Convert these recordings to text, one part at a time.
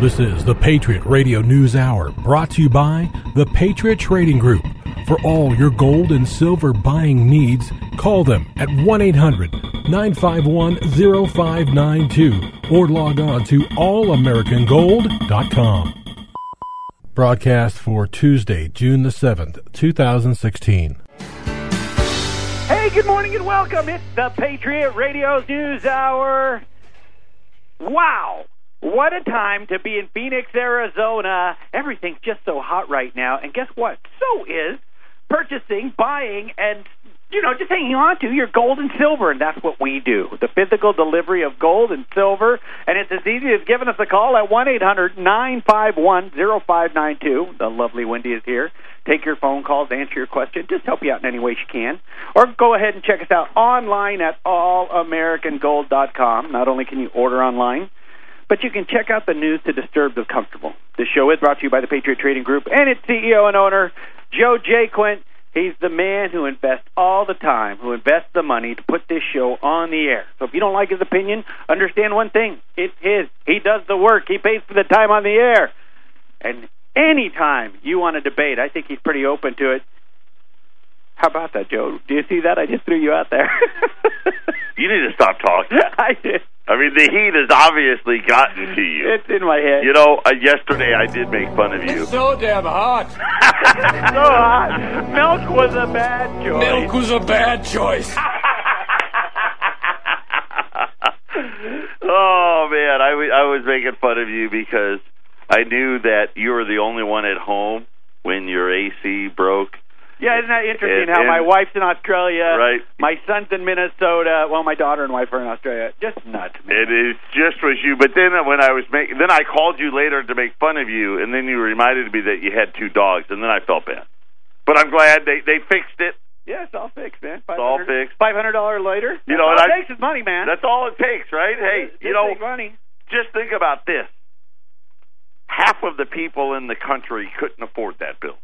This is the Patriot Radio News Hour brought to you by the Patriot Trading Group. For all your gold and silver buying needs, call them at 1 800 951 0592 or log on to allamericangold.com. Broadcast for Tuesday, June the 7th, 2016. Hey, good morning and welcome. It's the Patriot Radio News Hour. Wow. What a time to be in Phoenix, Arizona. Everything's just so hot right now. And guess what? So is purchasing, buying, and you know, just hanging on to your gold and silver, and that's what we do. The physical delivery of gold and silver, and it's as easy as giving us a call at one eight hundred nine five one zero five nine two. The lovely Wendy is here. Take your phone calls, answer your question, just help you out in any way she can. Or go ahead and check us out online at allamericangold.com. Not only can you order online, but you can check out the news to disturb the comfortable. This show is brought to you by the Patriot Trading Group and its CEO and owner, Joe Jaquint. He's the man who invests all the time, who invests the money to put this show on the air. So if you don't like his opinion, understand one thing. It's his. He does the work. He pays for the time on the air. And anytime you want to debate, I think he's pretty open to it. How about that, Joe? Do you see that? I just threw you out there. you need to stop talking. I did. I mean, the heat has obviously gotten to you. It's in my head. You know, uh, yesterday I did make fun of you. It's so damn hot. so hot. Milk was a bad choice. Milk was a bad choice. oh man, I, w- I was making fun of you because I knew that you were the only one at home when your AC broke. Yeah, isn't that interesting? And- how my wife's in Australia, Right. My son's in Minnesota. Well, my daughter and wife are in Australia. Just nuts. Man. It is just was you. But then when I was making, then I called you later to make fun of you, and then you reminded me that you had two dogs, and then I felt bad. But I'm glad they they fixed it. Yeah, it's all fixed, man. It's all fixed. Five hundred dollar later. You know, all it I- takes is money, man. That's all it takes, right? Hey, Just you know, money. just think about this. Half of the people in the country couldn't afford that bill.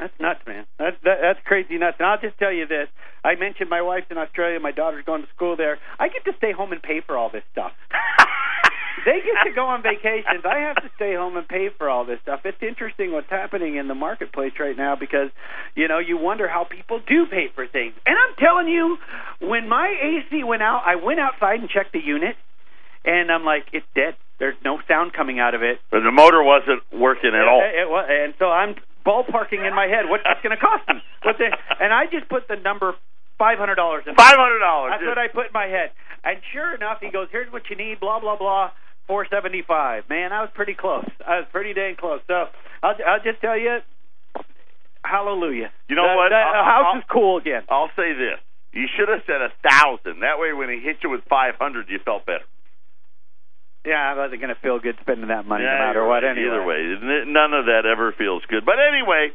That's nuts, man. That's that, that's crazy nuts. And I'll just tell you this: I mentioned my wife's in Australia. My daughter's going to school there. I get to stay home and pay for all this stuff. they get to go on vacations. I have to stay home and pay for all this stuff. It's interesting what's happening in the marketplace right now because you know you wonder how people do pay for things. And I'm telling you, when my AC went out, I went outside and checked the unit, and I'm like, it's dead. There's no sound coming out of it. But the motor wasn't working at all. It, it was, and so I'm ballparking in my head. What's this going to cost me? What the, and I just put the number five hundred dollars in. Five hundred dollars. That's what I put in my head. And sure enough, he goes, "Here's what you need." Blah blah blah. Four seventy five. Man, I was pretty close. I was pretty dang close. So I'll I'll just tell you, hallelujah. You know The- what? The, I'll- house I'll- is cool again. I'll say this: you should have said a thousand. That way, when he hit you with five hundred, you felt better. Yeah, I wasn't going to feel good spending that money Yeah, no matter what. Anyway. Either way, none of that ever feels good. But anyway,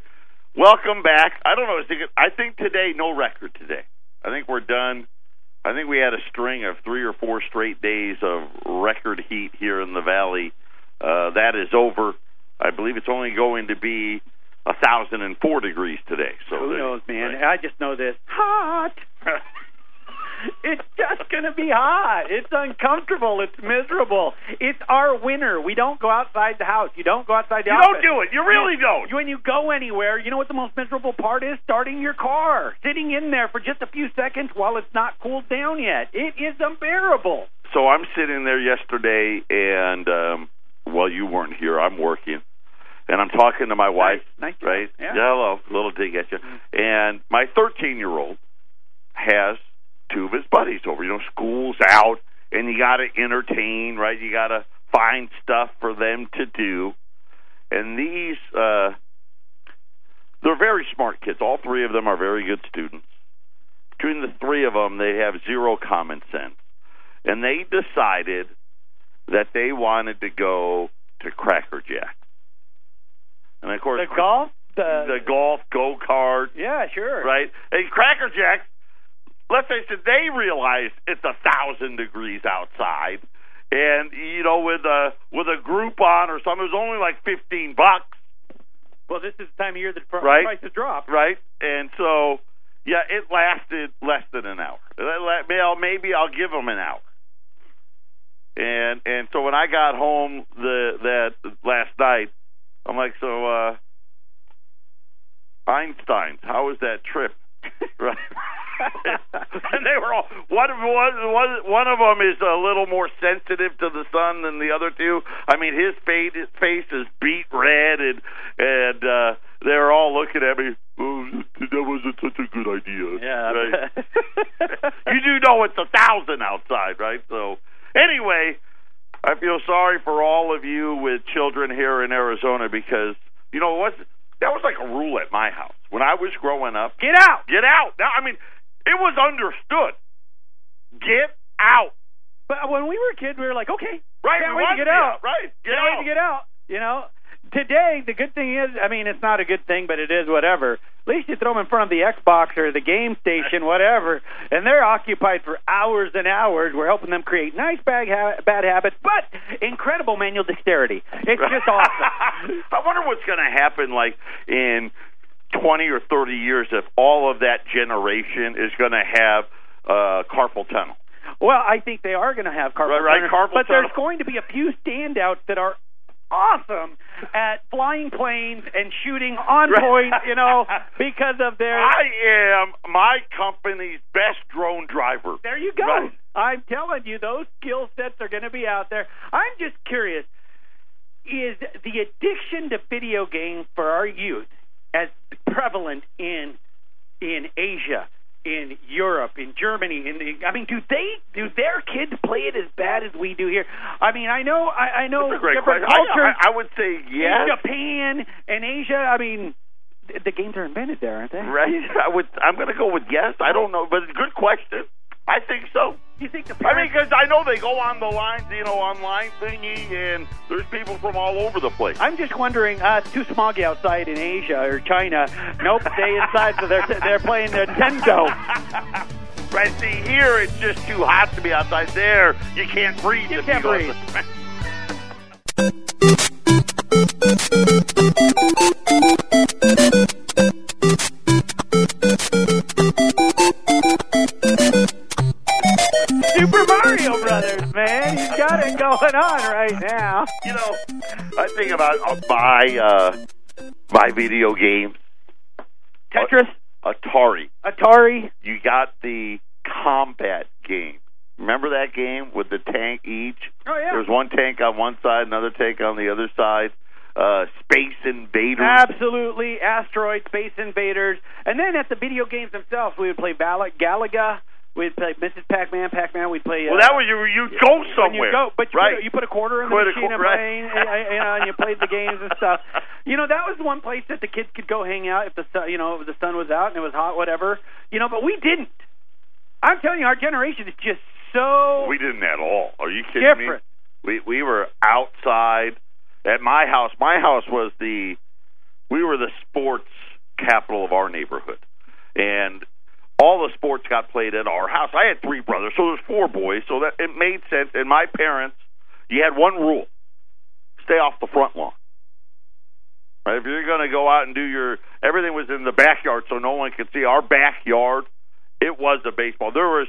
welcome back. I don't know. I think, I think today, no record today. I think we're done. I think we had a string of three or four straight days of record heat here in the valley. Uh, that is over. I believe it's only going to be a thousand and four degrees today. So Who knows, man? right. I just know this: hot. It's just going to be hot. It's uncomfortable. It's miserable. It's our winter. We don't go outside the house. You don't go outside the You office. don't do it. You really don't. When you go anywhere, you know what the most miserable part is? Starting your car, sitting in there for just a few seconds while it's not cooled down yet. It is unbearable. So I'm sitting there yesterday, and um, while you weren't here, I'm working, and I'm talking to my wife. nice job. right? Yeah. hello, little dig at you. And my 13 year old has two of his buddies over. You know, school's out, and you got to entertain, right? You got to find stuff for them to do. And these, uh, they're very smart kids. All three of them are very good students. Between the three of them, they have zero common sense. And they decided that they wanted to go to CrackerJax. And of course, The golf, the, the golf go kart, yeah, sure. right? And CrackerJax, let's face it, they realize it's a thousand degrees outside, and you know, with a with a Groupon or something, it was only like fifteen bucks, Well, this is the time of year that pr- Right. prices drop. right? And so, yeah, it lasted less than an hour. Well, maybe I'll give them an hour. And and so when I got home the that last night. I'm like, so uh Einstein's, how was that trip? right. and they were all one of one, one of them is a little more sensitive to the sun than the other two. I mean, his face his face is beet red, and uh, they're all looking at me. Oh, that wasn't such a good idea. Yeah. Right? you do know it's a thousand outside, right? So anyway, I feel sorry for all of you with children here in Arizona because you know what that was like a rule at my house when I was growing up. Get out. Get out. Now, I mean, it was understood. Get out. But when we were kids, we were like, okay, Right. can't we wait to get out. Right. Get Can't out. wait to get out. You know, today the good thing is, I mean, it's not a good thing, but it is whatever. At least you throw them in front of the Xbox or the game station, whatever, and they're occupied for hours and hours. We're helping them create nice bad ha- bad habits, but incredible manual dexterity. It's just awesome. I wonder what's going to happen, like in twenty or thirty years, if all of that generation is going to have uh, carpal tunnel. Well, I think they are going to have carpal Right, right, tunnel, carpal but there's going to be a few standouts that are awesome at flying planes and shooting on point, you know, because of their. I am my company's best drone driver. There you go. Right. I'm telling you, those skill sets are going to be out there. I'm just curious: is the addiction to video games for our youth as prevalent in in Asia, in Europe, in Germany? In the, I mean, do they do their kids play it as bad as we do here? I mean, I know, I, I know That's a great different question. Cultures. I, I would say in yes. Japan and Asia. I mean, the games are invented there, aren't they? Right? I would. I'm going to go with yes. I don't know, but it's a good question. I think so. You think the I mean, because I know they go on the lines, you know, online thingy, and there's people from all over the place. I'm just wondering. Uh, it's too smoggy outside in Asia or China. Nope, stay inside. So they're they're playing Nintendo. right? See, here it's just too hot to be outside. There, you can't breathe. You can't breathe. going on right now. You know, I think about uh, my uh, my video games. Tetris, Atari. Atari. You got the combat game. Remember that game with the tank each? Oh yeah. There was one tank on one side, another tank on the other side. Uh, Space Invaders. Absolutely, Asteroid, Space Invaders, and then at the video games themselves, we would play Bal- Galaga. We'd play Mrs. Pac-Man, Pac-Man. We'd play. Uh, Well, that was you. You go somewhere, you go, but you, right? put, you put a quarter in the Put a machine qu- and right. playing, you know, and you played the games and stuff. You know, that was the one place that the kids could go hang out if the sun, you know, if the sun was out and it was hot, whatever. You know, but we didn't. I'm telling you, our generation is just so We didn't at all. Are you kidding different. me? We we were outside at my house. My house was the we were the sports capital of our neighborhood, and all the sports got played at our house. I had three brothers, so there's four boys, so that it made sense. And my parents, you had one rule: stay off the front lawn. Right? If you're going to go out and do your everything was in the backyard, so no one could see our backyard. It was a baseball. There was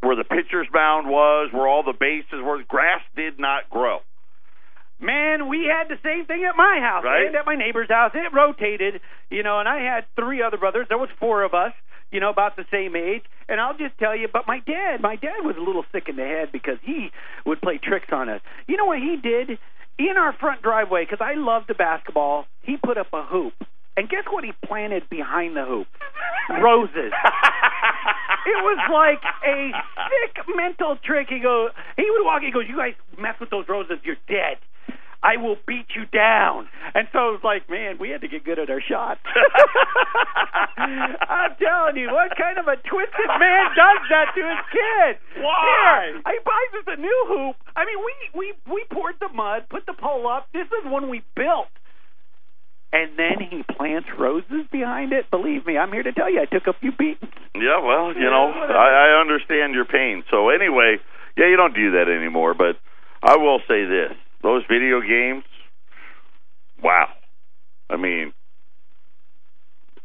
where the pitcher's mound was, where all the bases were. The grass did not grow. Man, we had the same thing at my house Right. and at my neighbor's house. It rotated, you know, and I had three other brothers. There was four of us, you know, about the same age. And I'll just tell you, but my dad, my dad was a little sick in the head because he would play tricks on us. You know what he did? In our front driveway, because I loved the basketball, he put up a hoop. And guess what he planted behind the hoop? Roses. It was like a sick mental trick. He goes, he would walk. He goes, "You guys mess with those roses, you're dead. I will beat you down." And so it was like, man, we had to get good at our shots. I'm telling you, what kind of a twisted man does that to his kid? Why? Here, he buys us a new hoop. I mean, we we we poured the mud, put the pole up. This is one we built. And then he plants roses behind it. Believe me, I'm here to tell you, I took a few beatings. Yeah, well, you know. I, I understand your pain. So anyway, yeah, you don't do that anymore. But I will say this: those video games, wow. I mean,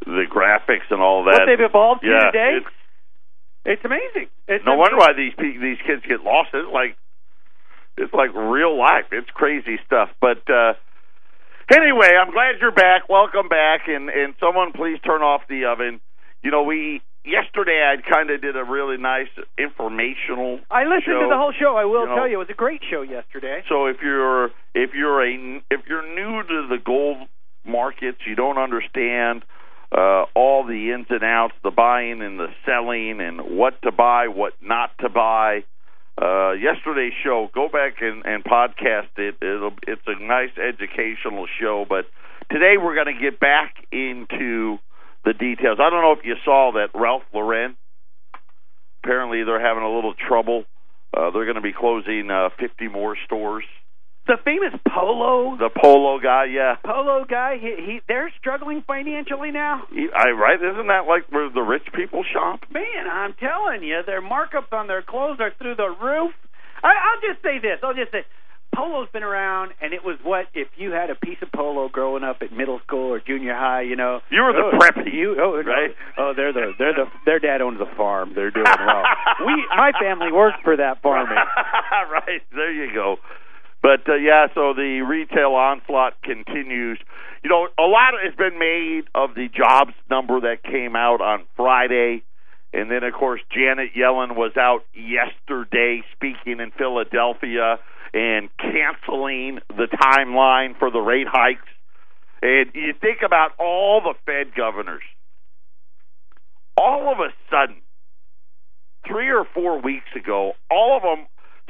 the graphics and all that. what they've evolved to today. it's, It's amazing. It's no wonder why these these kids get lost. It's like it's like real life. It's crazy stuff. But uh Anyway, I'm glad you're back. Welcome back, and and someone please turn off the oven. You know, we yesterday I kind of did a really nice informational. I listened show. to the whole show. I will You know- tell you, it was a great show yesterday. So if you're if you're a if you're new to the gold markets, you don't understand uh, all the ins and outs, the buying and the selling, and what to buy, what not to buy. Uh, yesterday's show, go back and, and podcast it. It'll, it's a nice educational show, but today we're going to get back into the details. I don't know if you saw that Ralph Lauren. Apparently, they're having a little trouble. Uh, they're going to be closing uh, 50 more stores. The famous Polo The Polo guy, yeah, Polo guy, he, he they're struggling financially now. he, I right. Isn't that like where the rich people shop? Man, I'm telling you, their markups on their clothes are through the roof. I, I'll just say this. I'll just say, Polo's been around, and it was what if you had a piece of polo growing up at middle school or junior high. You know, You were the oh, preppy, You, oh, right? Oh, they're the they're the their dad owns the farm. They're doing well. we my family worked for that farming. right there, you go. But uh, yeah, so the retail onslaught continues. You know, a lot has been made of the jobs number that came out on Friday. And then, of course, Janet Yellen was out yesterday speaking in Philadelphia and canceling the timeline for the rate hikes. And you think about all the Fed governors. All of a sudden, three or four weeks ago, all of them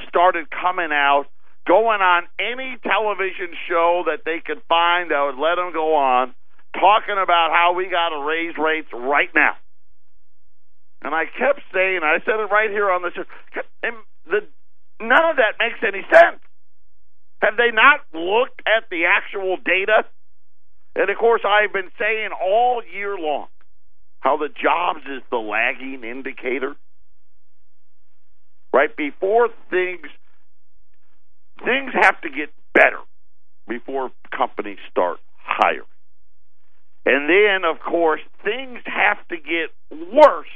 started coming out, going on any television show that they could find that would let them go on, talking about how we got to raise rates right now. And I kept saying, I said it right here on the show, and the, none of that makes any sense. Have they not looked at the actual data? And of course, I've been saying all year long how the jobs is the lagging indicator. Right before things things have to get better before companies start hiring. And then of course things have to get worse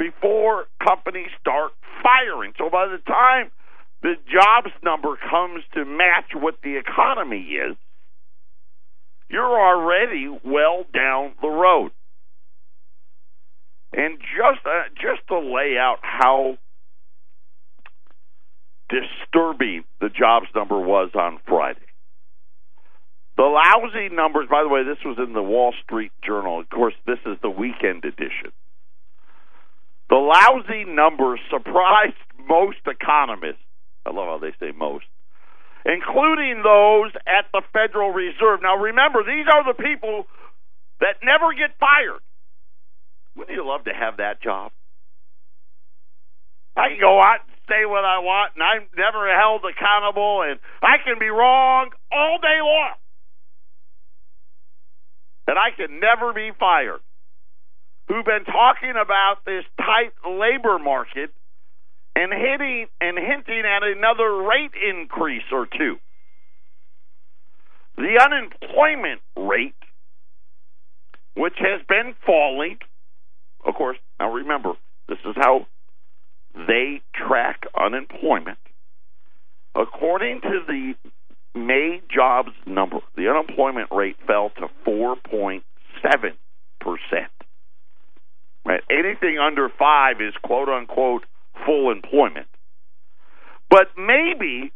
before companies start firing. So by the time the jobs number comes to match what the economy is, you're already well down the road. And just uh, just to lay out how disturbing the jobs number was on Friday. The lousy numbers, by the way, this was in the Wall Street Journal. Of course, this is the weekend edition. The lousy numbers surprised most economists. I love how they say most, including those at the Federal Reserve. Now, remember, these are the people that never get fired. Wouldn't you love to have that job? I can go out and say what I want, and I'm never held accountable, and I can be wrong all day long. And I can never be fired. Who've been talking about this tight labor market and hitting and hinting at another rate increase or two. The unemployment rate, which has been falling, of course, now remember, this is how they track unemployment. According to the May jobs number, the unemployment rate fell to 4.7%. Right? Anything under 5 is quote unquote full employment. But maybe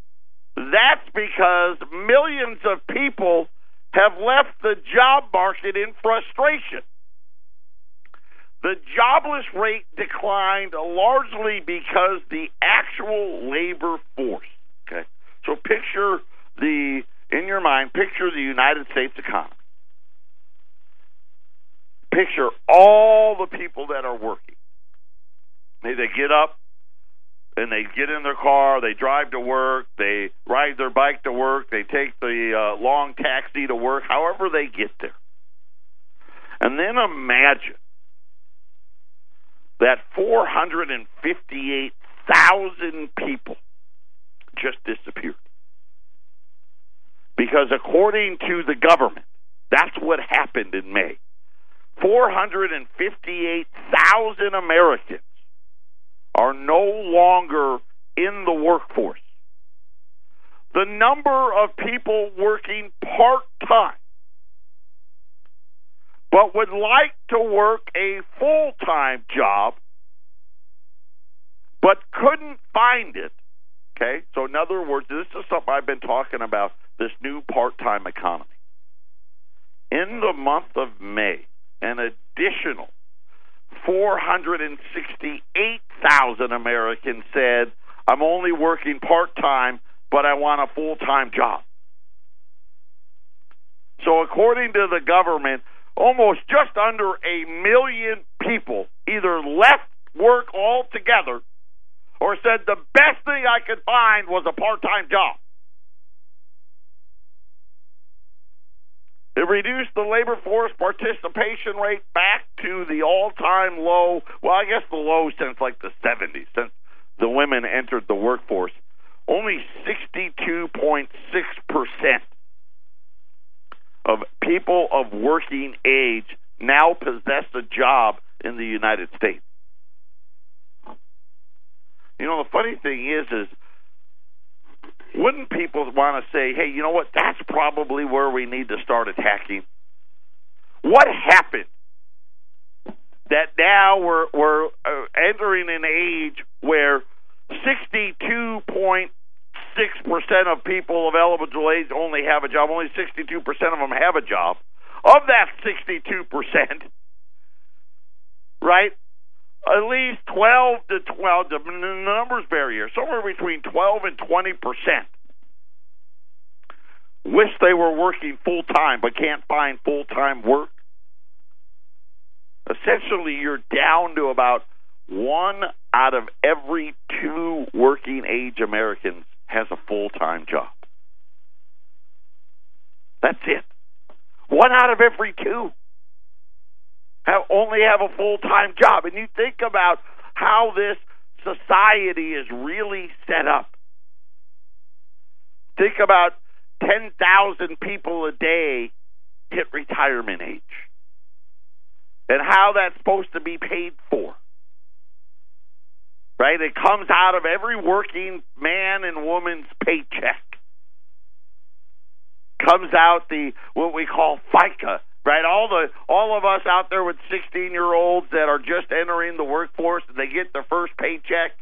that's because millions of people have left the job market in frustration. The jobless rate declined largely because the actual labor force. Okay, so picture the in your mind, picture the United States economy. Picture all the people that are working. They they get up and they get in their car, they drive to work, they ride their bike to work, they take the uh, long taxi to work, however they get there. And then imagine that 458,000 people just disappeared. Because according to the government, that's what happened in May. 458,000 Americans are no longer in the workforce. the number of people working part time but would like to work a full time job but couldn't find it. Okay? So, in other words, this is something I've been talking about this new part time economy. In the month of May, an additional 468,000 Americans said, I'm only working part time, but I want a full time job. So, according to the government, almost just under a million people either left work altogether or said the best thing I could find was a part time job. It reduced the labor force participation rate back to the all time low. Well, I guess the low since like the 70s, since the women entered the workforce. Only 62.6% of people of working age now possess a job in the United States. You know, the funny thing is, is wouldn't people want to say, hey, you know what? That's probably where we need to start attacking. What happened that now we're we're uh, entering an age where 62.6% of people of eligible age only have a job. Only 62% of them have a job. Of that 62%, right? At least 12 to 12, the numbers vary here, somewhere between 12 and 20 percent wish they were working full time but can't find full time work. Essentially, you're down to about one out of every two working age Americans has a full time job. That's it. One out of every two have only have a full time job. And you think about how this society is really set up. Think about 10,000 people a day hit retirement age and how that's supposed to be paid for. Right? It comes out of every working man and woman's paycheck. Comes out the what we call FICA, right? All the all of us out there with 16 year olds that are just entering the workforce they get their first paycheck.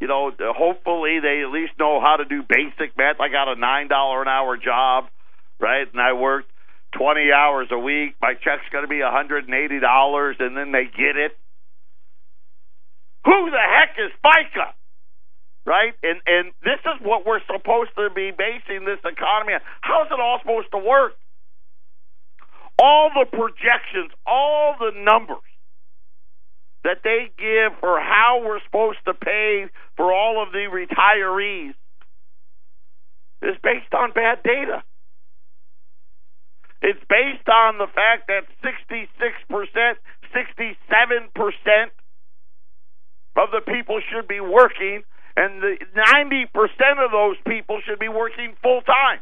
You know, hopefully they at least know how to do basic math. I got a nine dollar an hour job, right? And I worked 20 hours a week. My check's going to be 180 dollars, and then they get it. Who the heck is FICA? Right? And and this is what we're supposed to be basing this economy on. How is it all supposed to work? All the projections, all the numbers that they give for how we're supposed to pay for all of the retirees is based on bad data. It's based on the fact that 66%, 67% of the people should be working, and the 90% of those people should be working full time.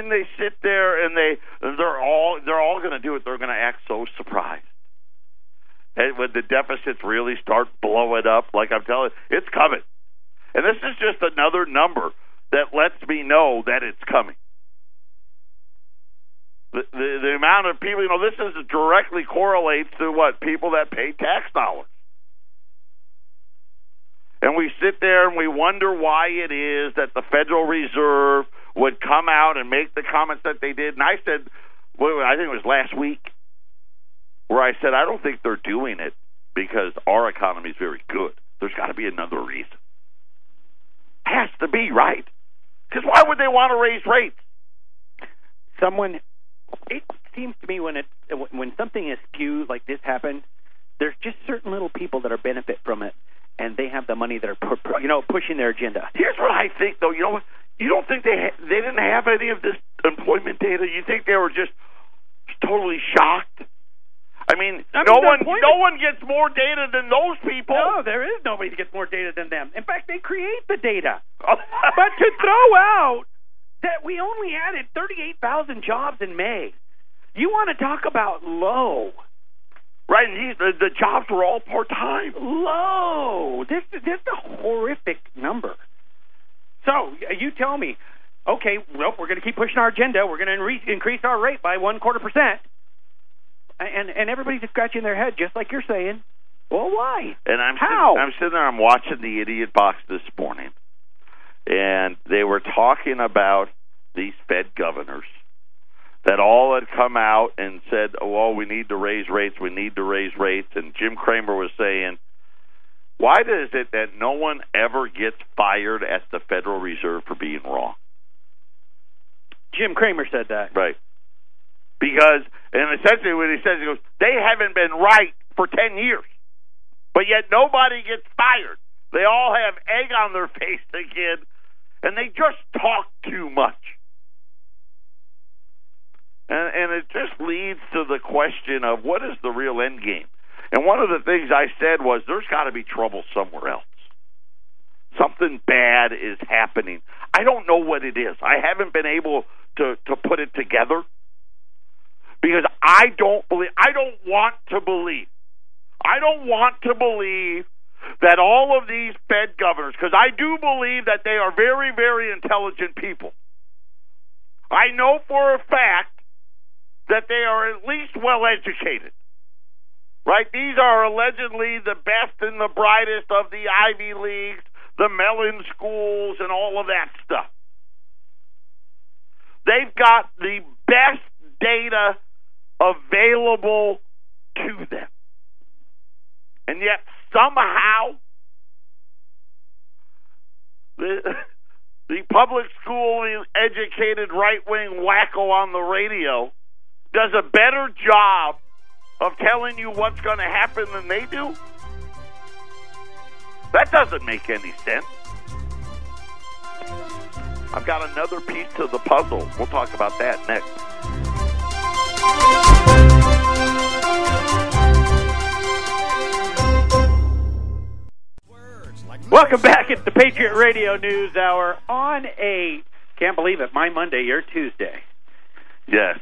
Then they sit there and they they're all they're all going to do it. They're going to act so surprised. And when the deficits really start blowing up, like I'm telling, it's coming. And this is just another number that lets me know that it's coming. The, the, the amount of people, you know, this is directly correlates to what people that pay tax dollars. And we sit there and we wonder why it is that the Federal Reserve would come out and make the comments that they did. And I said, well, I think it was last week, where I said, I don't think they're doing it because our economy is very good. There's got to be another reason. Has to be, right? Because why would they want to raise rates? Someone, it seems to me when it when something is skewed like this happens, there's just certain little people that are benefit from it, and they have the money that are you know pushing their agenda. Here's what I think, though. You know what? You don't think they ha- they didn't have any of this employment data? You think they were just totally shocked? I mean, I mean no one no one gets more data than those people. No, there is nobody that gets more data than them. In fact, they create the data. but to throw out that we only added 38,000 jobs in May. You want to talk about low, Right, and these, the, the jobs were all part time. Low. This this is a horrific number. So you tell me, okay, well, we're going to keep pushing our agenda. We're going to re- increase our rate by one quarter percent, and and everybody's scratching their head, just like you're saying. Well, why? And I'm How? Sitting, I'm sitting there. I'm watching the idiot box this morning, and they were talking about these Fed governors that all had come out and said, "Oh, well, we need to raise rates. We need to raise rates." And Jim Cramer was saying, "Why is it that no one ever gets fired at the Federal Reserve for being wrong?" Jim Cramer said that. Right. Because, and essentially what he says, he goes, they haven't been right for 10 years. But yet nobody gets fired. They all have egg on their face again, and they just talk too much. And, and it just leads to the question of what is the real end game? And one of the things I said was there's got to be trouble somewhere else. Something bad is happening. I don't know what it is. I haven't been able to, to put it together because I don't believe, I don't want to believe, I don't want to believe that all of these Fed governors, because I do believe that they are very, very intelligent people. I know for a fact that they are at least well educated. Right? These are allegedly the best and the brightest of the Ivy Leagues, the Mellon schools, and all of that stuff. They've got the best data available to them. And yet, somehow, the, the public school educated right wing wacko on the radio does a better job of telling you what's going to happen than they do? That doesn't make any sense. I've got another piece to the puzzle. We'll talk about that next. Welcome back. It's the Patriot Radio News Hour on a can't believe it, my Monday, your Tuesday. Yes.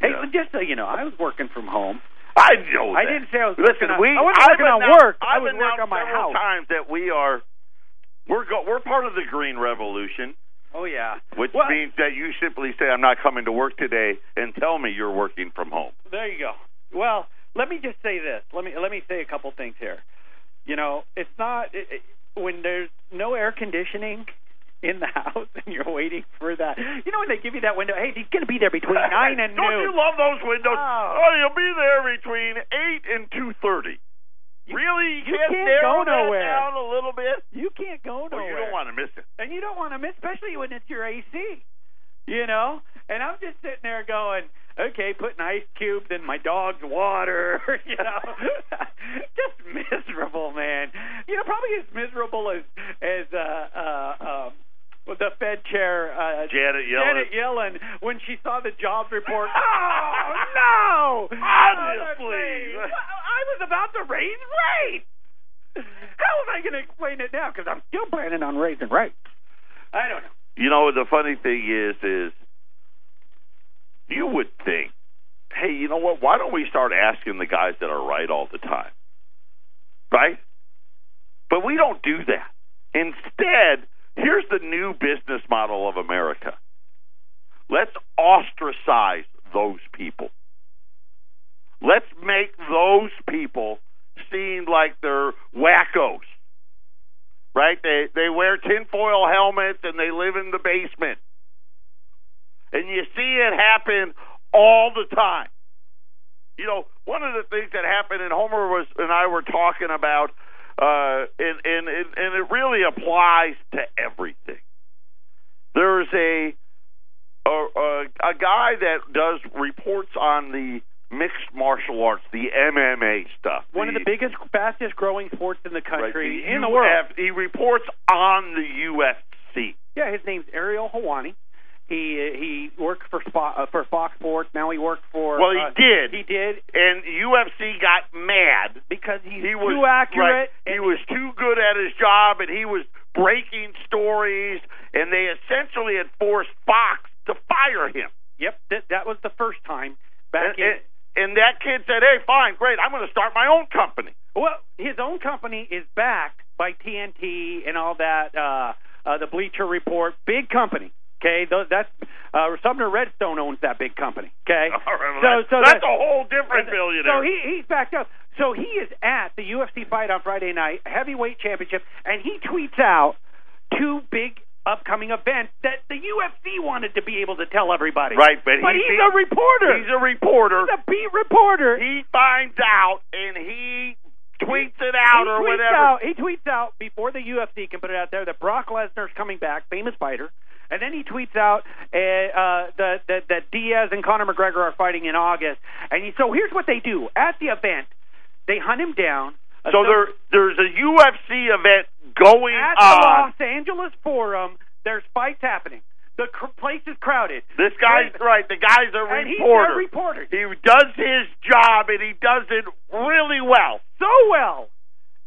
Hey, Yeah. just so you know, I was working from home. I know I didn't say I was Listen, on- we, I wasn't working on work. I was working on my house. times that we are we're go, we're part of the green revolution, Oh yeah. which Well, means that you simply say I'm not coming to work today and tell me you're working from home. There you go. Well, let me just say this. Let me let me say a couple things here. You know, it's not it, it, when there's no air conditioning in the house and you're waiting for that. You know when they give you that window, hey, he's going to be there between nine and Don't noon. you love those windows? Oh. Oh, you'll be there between eight and two thirty. Really? you can't can't go nowhere. down a little bit? You can't go Well, nowhere. you don't want to miss it. and you don't want to miss, especially when it's your AC. You know, and I'm just sitting there going, okay, putting ice cubes in my dog's water. You know, just miserable, man. You know, probably as miserable as as uh, uh, um, with the Fed chair uh, Janet Yellen. Janet Yellen when she saw the jobs report. oh no! Obviously. Oh, I was about to raise rates. How am I going to explain it now? Because I'm still planning on raising rates. I don't know. You know, the funny thing is, is you would think, hey, you know what? Why don't we start asking the guys that are right all the time, right? But we don't do that. Instead, here's the new business model of America. Let's ostracize those people. Let's make those people seem like they're wackos right? They they wear tinfoil helmets and they live in the basement, and you see it happen all the time. You know, one of the things that happened, and Homer was and I were talking about, uh, and and and and it really applies to everything. There's a a, a a guy that does reports on the mixed martial arts, the MMA stuff. One of the biggest, fastest growing sports in the right, country, the in the world. He reports on the UFC. Yeah, his name's Ariel Helwani. He uh, he worked for Spo- uh, for Fox Sports. Now he worked for. Well, he uh, did. He did and UFC got mad. because he's He was too accurate. right, he was too good at his job, and he was breaking stories. And they essentially had forced Fox to fire him. Yep, that, that was the first time back And- in. and- and that kid said, "Hey, fine, great. I'm going to start my own company." Well, his own company is backed by TNT and all that. Uh, uh, the Bleacher Report, big company. Okay, Those, that's uh, Sumner Redstone owns that big company. Okay, right, well, so that's, so that's that- a whole different billionaire. So he he's backed up. So he is at the UFC fight on Friday night, heavyweight championship, and he tweets out two big upcoming events that the UFC wanted to be able to tell everybody. Right, but he- he's he- a reporter. He's a reporter. He's a beat reporter. he finds out and he tweets it out he or whatever. Out, he tweets out before the UFC can put it out there that Brock Lesnar's coming back, famous fighter, and then he tweets out uh, uh, that that that Diaz and Conor McGregor are fighting in August. And he, so here's what they do at the event: they hunt him down. So there, there's a UFC event going at the. Los Angeles Forum. There's fights happening. The cr- place is crowded. This guy's right. The guy's a and he's reporter. a reporter. He does his job and he does it really well. so well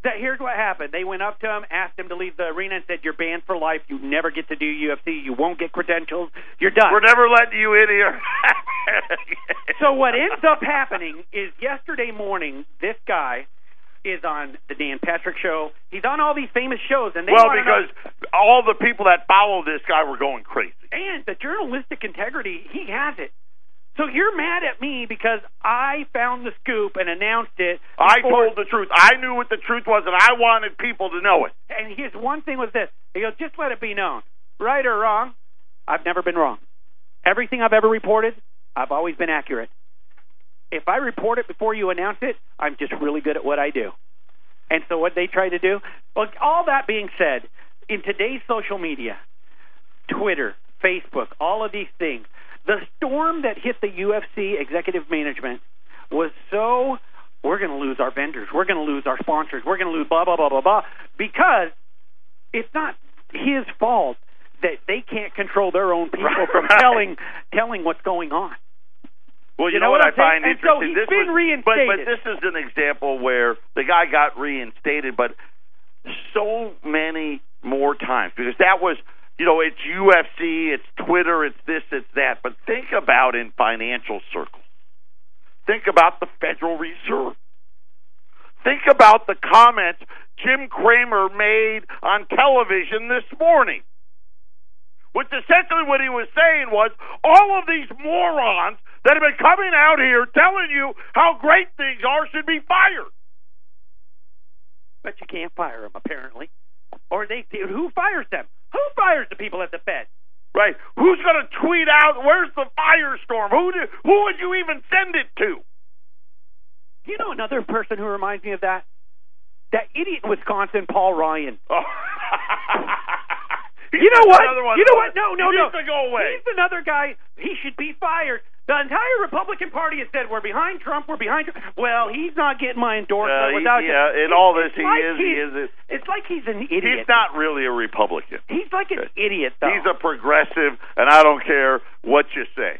that here's what happened. They went up to him, asked him to leave the arena, and said, "You're banned for life. You never get to do UFC. You won't get credentials. You're done." We're never letting you in here. so what ends up happening is yesterday morning, this guy is on the Dan Patrick Show. He's on all these famous shows, and they well, wanna know- because all the people that follow this guy were going crazy. and the journalistic integrity, he has it. So you're mad at me because I found the scoop and announced it. I told the truth. I knew what the truth was, and I wanted people to know it. And his one thing was this: he goes, "Just let it be known, right or wrong. I've never been wrong. Everything I've ever reported, I've always been accurate. If I report it before you announce it, I'm just really good at what I do." And so, what they try to do. Well, all that being said, in today's social media, Twitter, Facebook, all of these things, the storm that hit the UFC executive management was so we're going to lose our vendors, we're going to lose our sponsors, we're going to lose blah blah blah blah blah because it's not his fault that they can't control their own people from Right. telling telling what's going on. Well, you, You know, know what, what I find And so interesting. he's this been was, but, but this is an example where the guy got reinstated, but so many more times because that was, you know, it's UFC, it's Twitter, it's this, it's that. But think about in financial circles. Think about the Federal Reserve. Think about the comments Jim Cramer made on television this morning. Which essentially what he was saying was all of these morons that have been coming out here telling you how great things are should be fired. But you can't fire them apparently, or they who fires them? Fires the people at the Fed? Right? Who's going to tweet out where's the firestorm? Who do, who would you even send it to? You know another person who reminds me of that? That idiot in Wisconsin, Paul Ryan. Oh. You know what? You know what? No, no, he no. needs to go away. He's another guy. He should be fired. The entire Republican Party has said we're behind Trump. We're behind. Trump. Well, he's not getting my endorsement Uh, without. yeah, in all this, he like is- he is a- It's like he's an idiot. He's not really a Republican. He's like an idiot, though. He's a progressive, and I don't care what you say.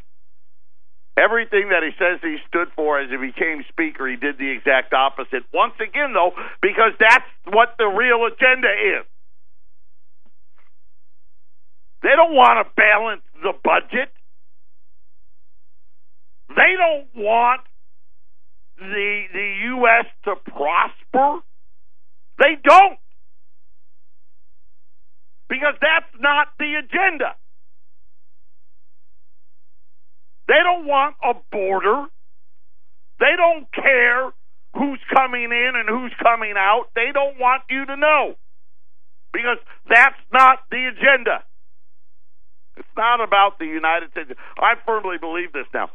Everything that he says he stood for as he became Speaker, he did the exact opposite. Once again, though, because that's what the real agenda is. They don't want to balance the budget. They don't want the the U.S. to prosper. They don't. Because that's not the agenda. They don't want a border. They don't care who's coming in and who's coming out. They don't want you to know. Because that's not the agenda. It's not about the United States. I firmly believe this now.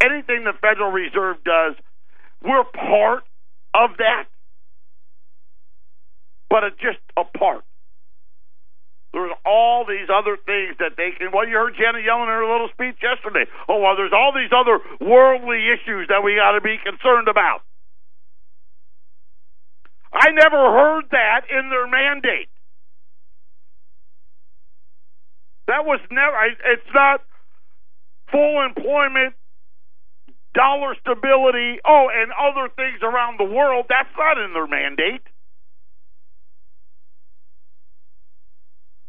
Anything the Federal Reserve does, we're part of that, but it's just a part. There's all these other things that they can. Well, you heard Janet Yellen in her little speech yesterday. Oh, well, there's all these other worldly issues that we got to be concerned about. I never heard that in their mandate. That was never. It's not full employment, dollar stability. Oh, and other things around the world. That's not in their mandate.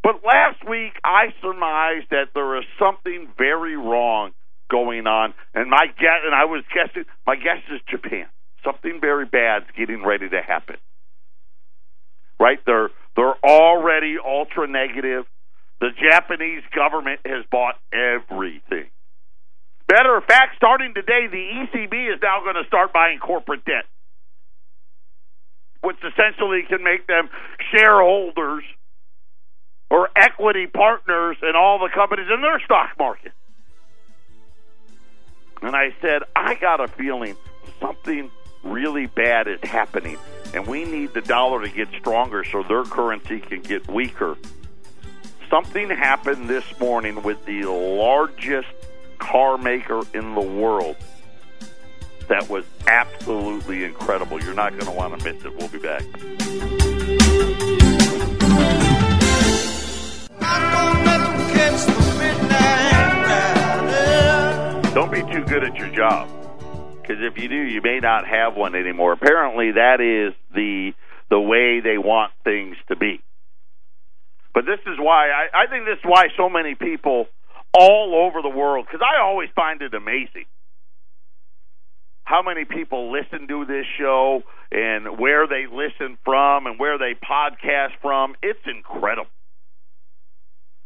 But last week, I surmised that there is something very wrong going on. And my guess, and I was guessing, my guess is Japan. Something very bad's getting ready to happen. Right? They're they're already ultra negative. The Japanese government has bought everything. Matter of fact, starting today, the ECB is now going to start buying corporate debt, which essentially can make them shareholders or equity partners in all the companies in their stock market. And I said, I got a feeling something really bad is happening, and we need the dollar to get stronger so their currency can get weaker. Something happened this morning with the largest car maker in the world that was absolutely incredible. You're not going to want to miss it. We'll be back. Don't be too good at your job. Because if you do, you may not have one anymore. Apparently, that is the the way they want things to be. But this is why I, I think this is why so many people all over the world. Because I always find it amazing how many people listen to this show and where they listen from and where they podcast from. It's incredible.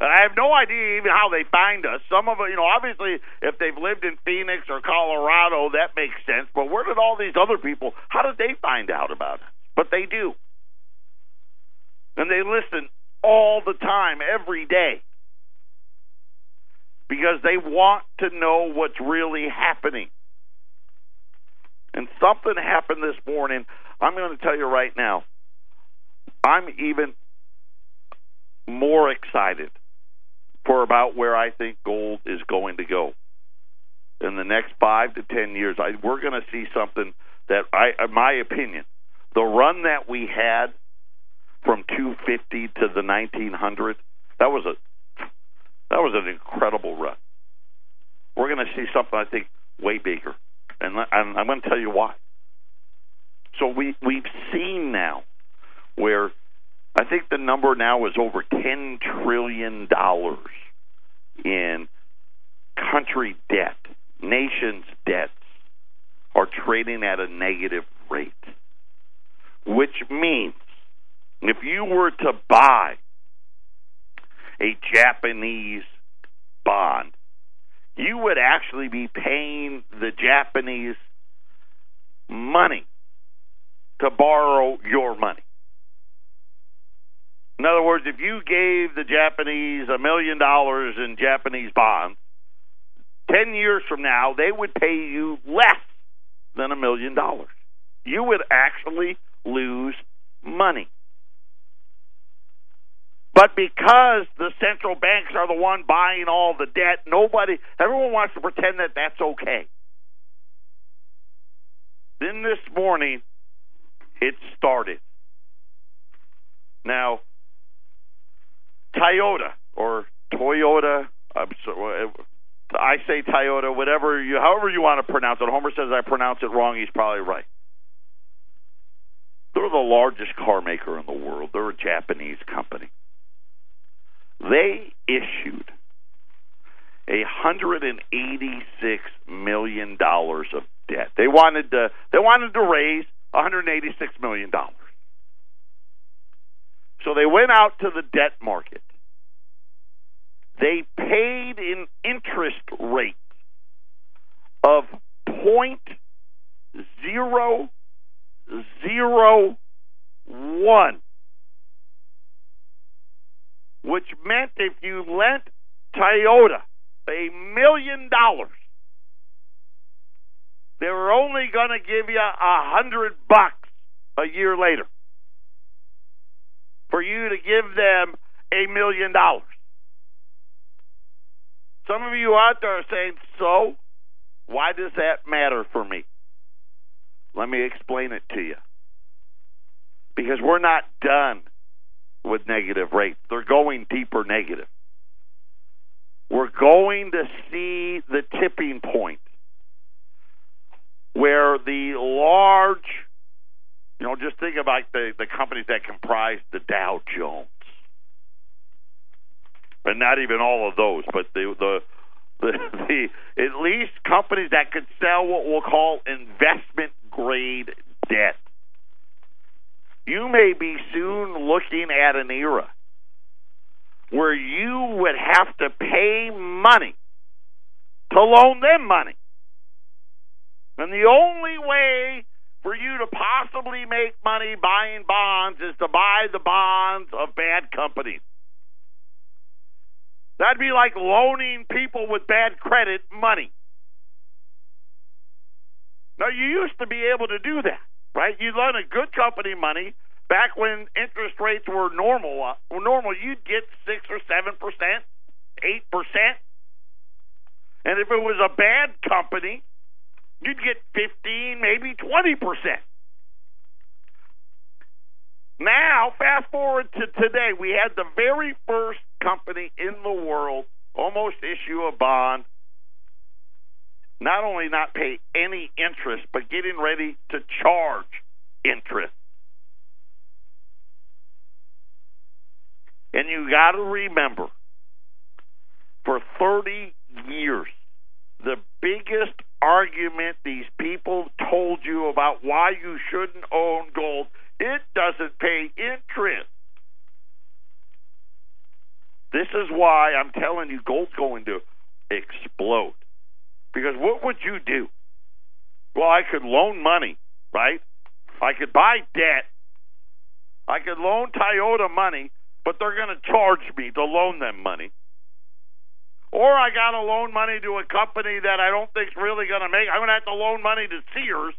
I have no idea even how they find us. Some of you know, obviously, if they've lived in Phoenix or Colorado, that makes sense. But where did all these other people? How did they find out about it? But they do, and they listen all the time, every day, because they want to know what's really happening. And something happened this morning. I'm going to tell you right now. I'm even more excited for about where I think gold is going to go in the next five to ten years. I, we're going to see something that, I, in my opinion, the run that we had from 250 to the 1900, that was a that was an incredible run. We're going to see something I think way bigger, and I'm, going to tell you why. So we we've seen now where I think the number now is over ten trillion dollars in country debt, nations' debts are trading at a negative rate, which means if you were to buy a Japanese bond, you would actually be paying the Japanese money to borrow your money. In other words, if you gave the Japanese a million dollars in Japanese bonds, 10 years from now, they would pay you less than a million dollars. You would actually lose money. But because the central banks are the one buying all the debt, nobody, everyone wants to pretend that that's okay. Then this morning, it started. Now, Toyota or Toyota. I'm so, uh, I say Toyota, whatever you, however you want to pronounce it. Homer says I pronounce it wrong. He's probably right. They're the largest car maker in the world. They're a Japanese company. They issued a hundred and eighty-six million dollars of debt. They wanted to. They wanted to raise one hundred eighty-six million dollars. So they went out to the debt market. They paid an interest rate of point zero zero one, which meant if you lent Toyota a million dollars, they were only going to give you a hundred bucks a year later for you to give them a million dollars. Some of you out there are saying, so why does that matter for me? Let me explain it to you. Because we're not done with negative rates, they're going deeper negative. We're going to see the tipping point where the large you know, just think about the, the companies that comprise the Dow Jones. And not even all of those, but the the the, the at least companies that could sell what we'll call investment grade debt. You may be soon looking at an era where you would have to pay money to loan them money. And the only way for you to possibly make money buying bonds is to buy the bonds of bad companies. That'd be like loaning people with bad credit money. Now, you used to be able to do that, right? You loan a good company money back when interest rates were normal. Uh, were normal, you'd get six or seven percent, eight percent, and if it was a bad company, you'd get fifteen, maybe twenty percent. Now, fast forward to today, we had the very first company in the world almost issue a bond, not only not pay any interest, but getting ready to charge interest. And you got to remember, for 30 years, the biggest argument these people told you about why you shouldn't own gold, it doesn't pay interest. This is why I'm telling you gold's going to explode. Because what would you do? Well, I could loan money, right? I could buy debt. I could loan Toyota money, but they're going to charge me to loan them money. Or I got to loan money to a company that I don't think's really going to make. I'm going to have to loan money to Sears.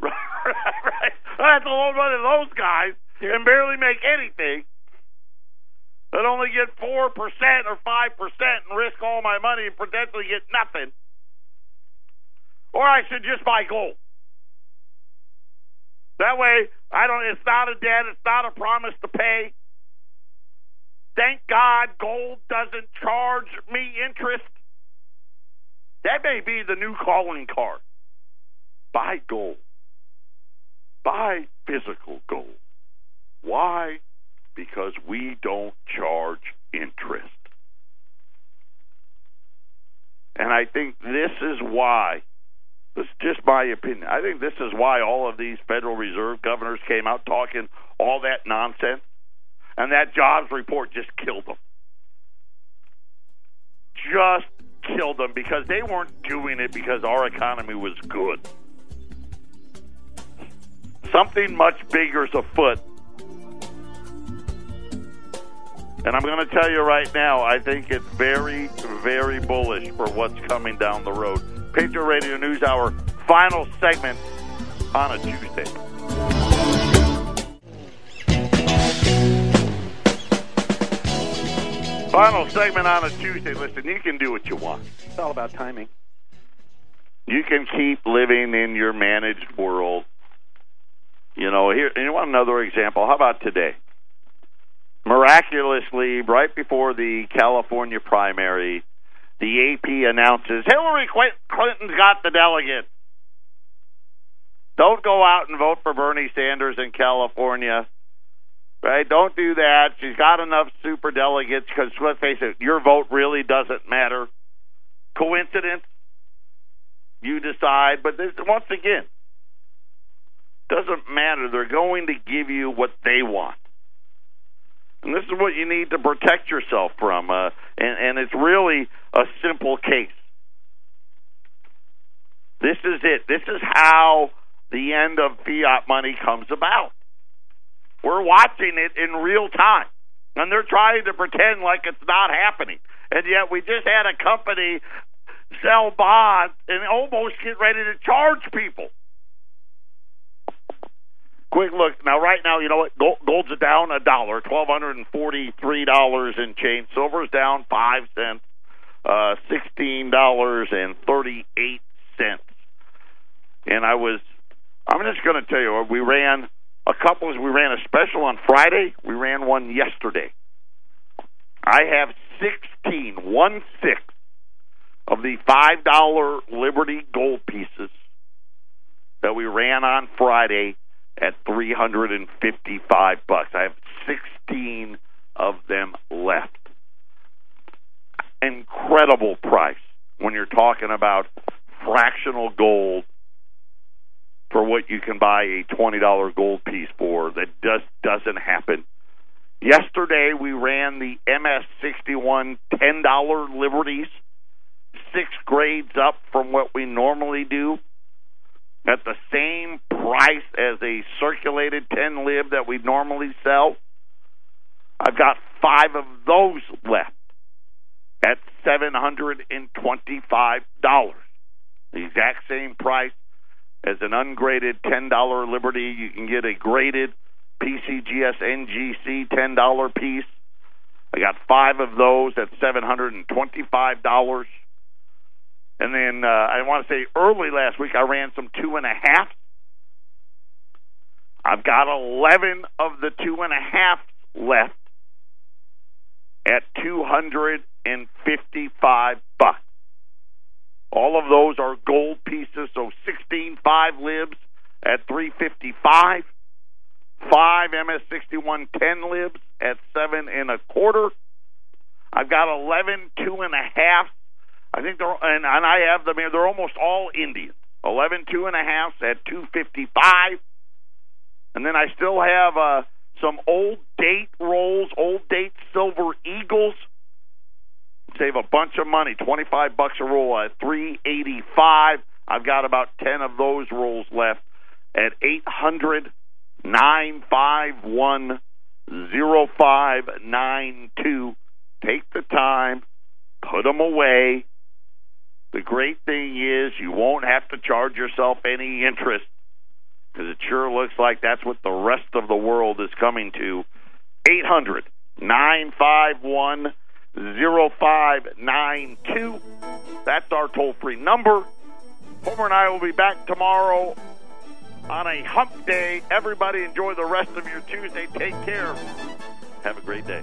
right? I have to loan money to those guys and barely make anything that only get 4% or 5% and risk all my money and potentially get nothing. Or I should just buy gold. That way, I don't. It's not a debt. It's not a promise to pay. Thank God, gold doesn't charge me interest. That may be the new calling card. Buy gold. Buy physical gold. Why? Because we don't charge interest. And I think this is why, this is just my opinion, I think this is why all of these Federal Reserve governors came out talking all that nonsense, and that jobs report just killed them. Just killed them because they weren't doing it because our economy was good. Something much bigger is afoot and I'm going to tell you right now, I think it's very, very bullish for what's coming down the road. Patriot Radio News Hour, final segment on a Tuesday. Final segment on a Tuesday. Listen, you can do what you want. It's all about timing. You can keep living in your managed world. You know, here, you want another example? How about today? Miraculously, right before the California primary, the AP announces Hillary Clinton's got the delegates. Don't go out and vote for Bernie Sanders in California. Right? Don't do that. She's got enough super delegates because let's face it, your vote really doesn't matter. Coincidence? You decide. But this, once again, doesn't matter. They're going to give you what they want. And this is what you need to protect yourself from. Uh, and, and it's really a simple case. This is it. This is how the end of fiat money comes about. We're watching it in real time. And they're trying to pretend like it's not happening. And yet we just had a company sell bonds and almost get ready to charge people quick look now. Right now, you know what? Gold, gold's down a dollar, twelve hundred and forty-three dollars in change. Silver's down five cents, uh, sixteen dollars and thirty-eight cents. And I was, I'm just going to tell you, we ran a couple. We ran a special on Friday. We ran one yesterday. I have sixteen, one six, of the five dollar Liberty gold pieces that we ran on Friday at 355 bucks. I have 16 of them left. Incredible price when you're talking about fractional gold for what you can buy a $20 gold piece for. That just doesn't happen. Yesterday we ran the MS61 $10 Liberties, six grades up from what we normally do, at the same price as a circulated 10 lib that we normally sell. I've got five of those left at $725. The exact same price as an ungraded $10 Liberty. You can get a graded PCGS NGC $10 piece. I got five of those at $725. And then uh, I want to say early last week I ran some two and a half. I've got 11 of the two and a half left at 255 bucks. All of those are gold pieces, so 16 five libs at 355, five MS61 10 libs at seven and a quarter. I've got 11 two and a half. I think they're and, and I have them here. They're almost all Indian. 11 two and a half at 255, and then I still have uh, some old date rolls, old date silver eagles Save a bunch of money, 25 bucks a roll at 385. I've got about 10 of those rolls left at 800 951 0592. Take the time, put them away. The great thing is you won't have to charge yourself any interest because it sure looks like that's what the rest of the world is coming to. 800 951 0592. That's our toll free number. Homer and I will be back tomorrow on a hump day. Everybody enjoy the rest of your Tuesday. Take care. Have a great day.